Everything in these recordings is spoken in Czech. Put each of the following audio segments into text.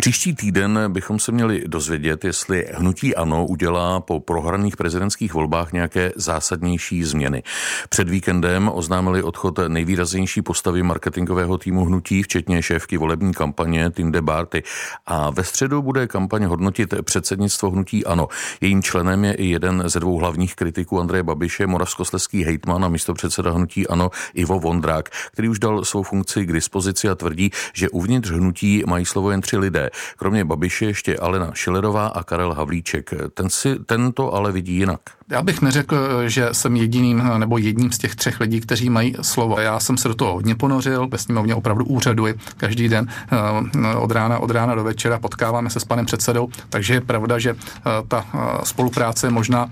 Příští týden bychom se měli dozvědět, jestli hnutí ANO udělá po prohraných prezidentských volbách nějaké zásadnější změny. Před víkendem oznámili odchod nejvýraznější postavy marketingového týmu hnutí, včetně šéfky volební kampaně Tinde Barty. A ve středu bude kampaň hodnotit předsednictvo hnutí ANO. Jejím členem je i jeden ze dvou hlavních kritiků Andreje Babiše, moravskosleský hejtman a místopředseda hnutí ANO Ivo Vondrák, který už dal svou funkci k dispozici a tvrdí, že uvnitř hnutí mají slovo jen tři lidé. Kromě Babiše ještě Alena Šilerová a Karel Havlíček. Ten si tento ale vidí jinak. Já bych neřekl, že jsem jediným nebo jedním z těch třech lidí, kteří mají slovo. Já jsem se do toho hodně ponořil, ve sněmovně opravdu úřaduji každý den eh, od rána, od rána do večera, potkáváme se s panem předsedou, takže je pravda, že eh, ta eh, spolupráce je možná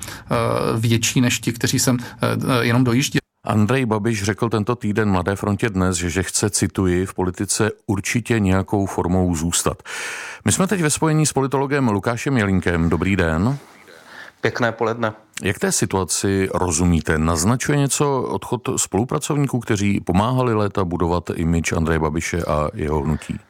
větší než ti, kteří jsem jenom dojížděl. Andrej Babiš řekl tento týden Mladé frontě dnes, že, že chce, cituji, v politice určitě nějakou formou zůstat. My jsme teď ve spojení s politologem Lukášem Jelinkem. Dobrý den. Pěkné poledne. Jak té situaci rozumíte? Naznačuje něco odchod spolupracovníků, kteří pomáhali léta budovat imič Andreje Babiše a jeho hnutí?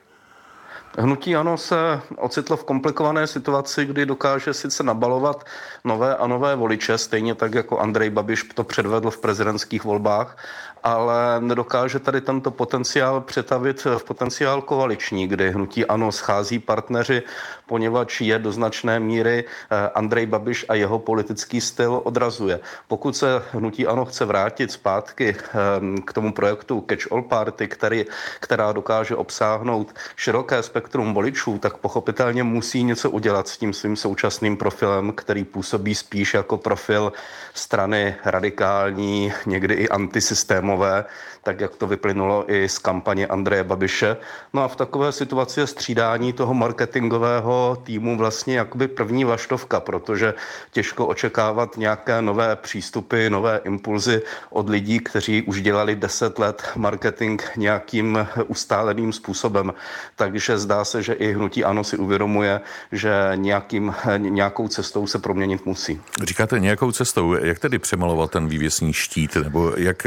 Hnutí ano se ocitlo v komplikované situaci, kdy dokáže sice nabalovat nové a nové voliče, stejně tak jako Andrej Babiš to předvedl v prezidentských volbách, ale nedokáže tady tento potenciál přetavit v potenciál koaliční, kdy hnutí ano schází partneři, poněvadž je do značné míry eh, Andrej Babiš a jeho politický styl odrazuje. Pokud se hnutí ano chce vrátit zpátky eh, k tomu projektu Catch All Party, který, která dokáže obsáhnout široké spektrum voličů, tak pochopitelně musí něco udělat s tím svým současným profilem, který působí spíš jako profil strany radikální, někdy i antisystémové systémové, tak jak to vyplynulo i z kampaně Andreje Babiše. No a v takové situaci je střídání toho marketingového týmu vlastně jakoby první vaštovka, protože těžko očekávat nějaké nové přístupy, nové impulzy od lidí, kteří už dělali deset let marketing nějakým ustáleným způsobem. Takže zdá se, že i hnutí ANO si uvědomuje, že nějakým, nějakou cestou se proměnit musí. Říkáte nějakou cestou. Jak tedy přemalovat ten vývěsní štít? Nebo jak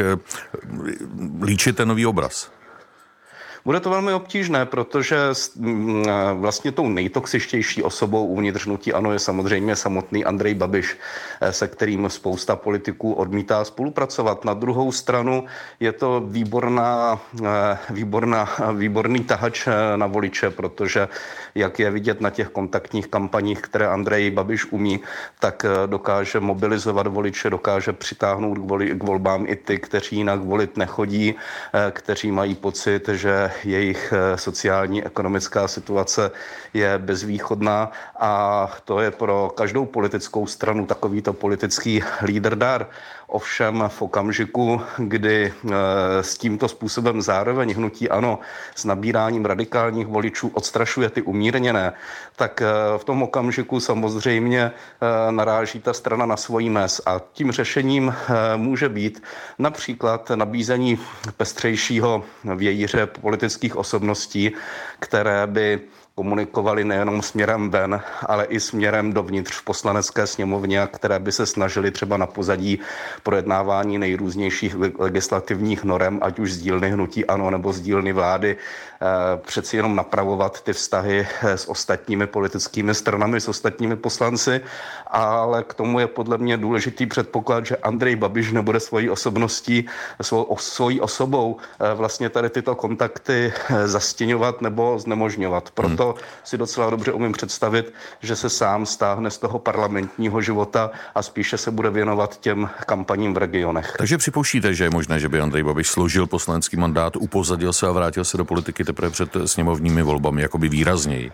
líčit ten nový obraz? Bude to velmi obtížné, protože vlastně tou nejtoxičtější osobou uvnitř hnutí ano je samozřejmě samotný Andrej Babiš, eh, se kterým spousta politiků odmítá spolupracovat. Na druhou stranu je to výborná, eh, výborná, výborný tahač eh, na voliče, protože jak je vidět na těch kontaktních kampaních, které Andrej Babiš umí, tak dokáže mobilizovat voliče, dokáže přitáhnout k, k volbám i ty, kteří jinak volit nechodí, kteří mají pocit, že jejich eh, sociální ekonomická situace je bezvýchodná a to je pro každou politickou stranu takovýto politický lídr dar. Ovšem v okamžiku, kdy eh, s tímto způsobem zároveň hnutí ano s nabíráním radikálních voličů odstrašuje ty umírněné, tak eh, v tom okamžiku samozřejmě naráží ta strana na svojí mes. A tím řešením může být například nabízení pestřejšího vějíře politických osobností, které by komunikovali nejenom směrem ven, ale i směrem dovnitř v poslanecké sněmovně, které by se snažili třeba na pozadí projednávání nejrůznějších legislativních norem, ať už z dílny hnutí ANO nebo z dílny vlády, eh, přeci jenom napravovat ty vztahy eh, s ostatními politickými stranami, s ostatními poslanci, ale k tomu je podle mě důležitý předpoklad, že Andrej Babiš nebude svojí osobností, svou, svojí osobou eh, vlastně tady tyto kontakty zastěňovat nebo znemožňovat. Proto si docela dobře umím představit, že se sám stáhne z toho parlamentního života a spíše se bude věnovat těm kampaním v regionech. Takže připouštíte, že je možné, že by Andrej Babiš složil poslanecký mandát, upozadil se a vrátil se do politiky teprve před sněmovními volbami, jakoby výrazněji?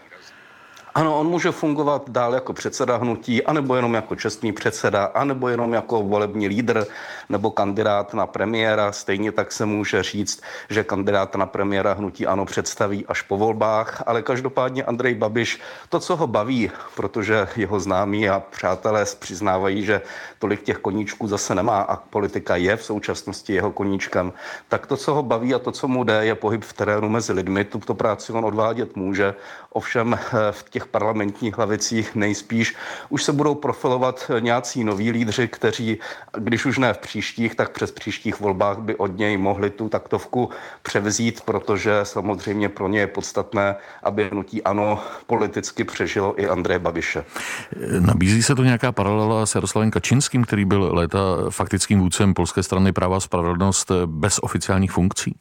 Ano, on může fungovat dál jako předseda hnutí, anebo jenom jako čestný předseda, anebo jenom jako volební lídr nebo kandidát na premiéra. Stejně tak se může říct, že kandidát na premiéra hnutí ano představí až po volbách, ale každopádně Andrej Babiš to, co ho baví, protože jeho známí a přátelé přiznávají, že tolik těch koníčků zase nemá a politika je v současnosti jeho koníčkem, tak to, co ho baví a to, co mu jde, je pohyb v terénu mezi lidmi. Tuto práci on odvádět může, ovšem v těch těch parlamentních lavicích nejspíš už se budou profilovat nějací noví lídři, kteří, když už ne v příštích, tak přes příštích volbách by od něj mohli tu taktovku převzít, protože samozřejmě pro ně je podstatné, aby hnutí ano politicky přežilo i Andreje Babiše. Nabízí se to nějaká paralela s Jaroslavem Kačinským, který byl léta faktickým vůdcem polské strany práva a spravedlnost bez oficiálních funkcí?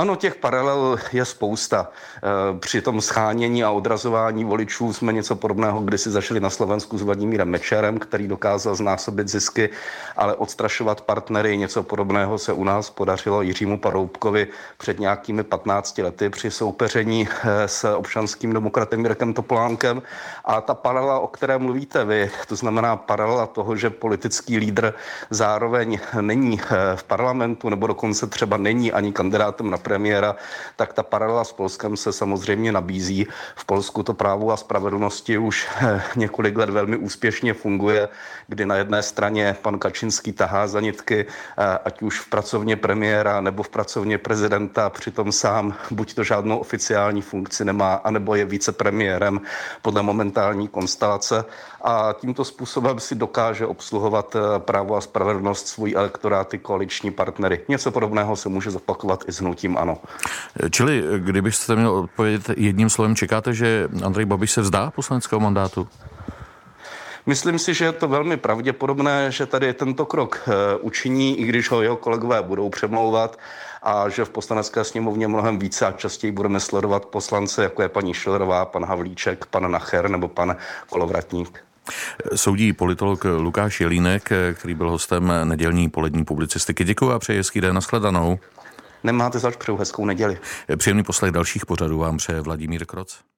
Ano, těch paralel je spousta. Eh, při tom schánění a odrazování voličů jsme něco podobného kdysi zašli na Slovensku s Vladimírem Mečerem, který dokázal znásobit zisky, ale odstrašovat partnery. Něco podobného se u nás podařilo Jiřímu Paroubkovi před nějakými 15 lety při soupeření eh, s občanským demokratem Mirkem Topolánkem. A ta paralela, o které mluvíte vy, to znamená paralela toho, že politický lídr zároveň není eh, v parlamentu nebo dokonce třeba není ani kandidátem na premiéra, tak ta paralela s Polskem se samozřejmě nabízí. V Polsku to právo a spravedlnosti už eh, několik let velmi úspěšně funguje, kdy na jedné straně pan Kačinský tahá za nitky, eh, ať už v pracovně premiéra nebo v pracovně prezidenta, přitom sám buď to žádnou oficiální funkci nemá, anebo je vicepremiérem podle momentální konstelace a tímto způsobem si dokáže obsluhovat eh, právo a spravedlnost svůj elektoráty, koaliční partnery. Něco podobného se může zopakovat i s hnutím ano. Čili, kdybyste měl odpovědět jedním slovem, čekáte, že Andrej Babiš se vzdá poslaneckého mandátu? Myslím si, že je to velmi pravděpodobné, že tady tento krok eh, učiní, i když ho jeho kolegové budou přemlouvat a že v poslanecké sněmovně mnohem více a častěji budeme sledovat poslance, jako je paní Šilerová, pan Havlíček, pan Nacher nebo pan Kolovratník. Soudí politolog Lukáš Jelínek, který byl hostem nedělní polední publicistiky. Děkuji a přeji hezký den. Naschledanou. Nemáte zač, přeju hezkou neděli. Příjemný poslech dalších pořadů vám přeje Vladimír Kroc.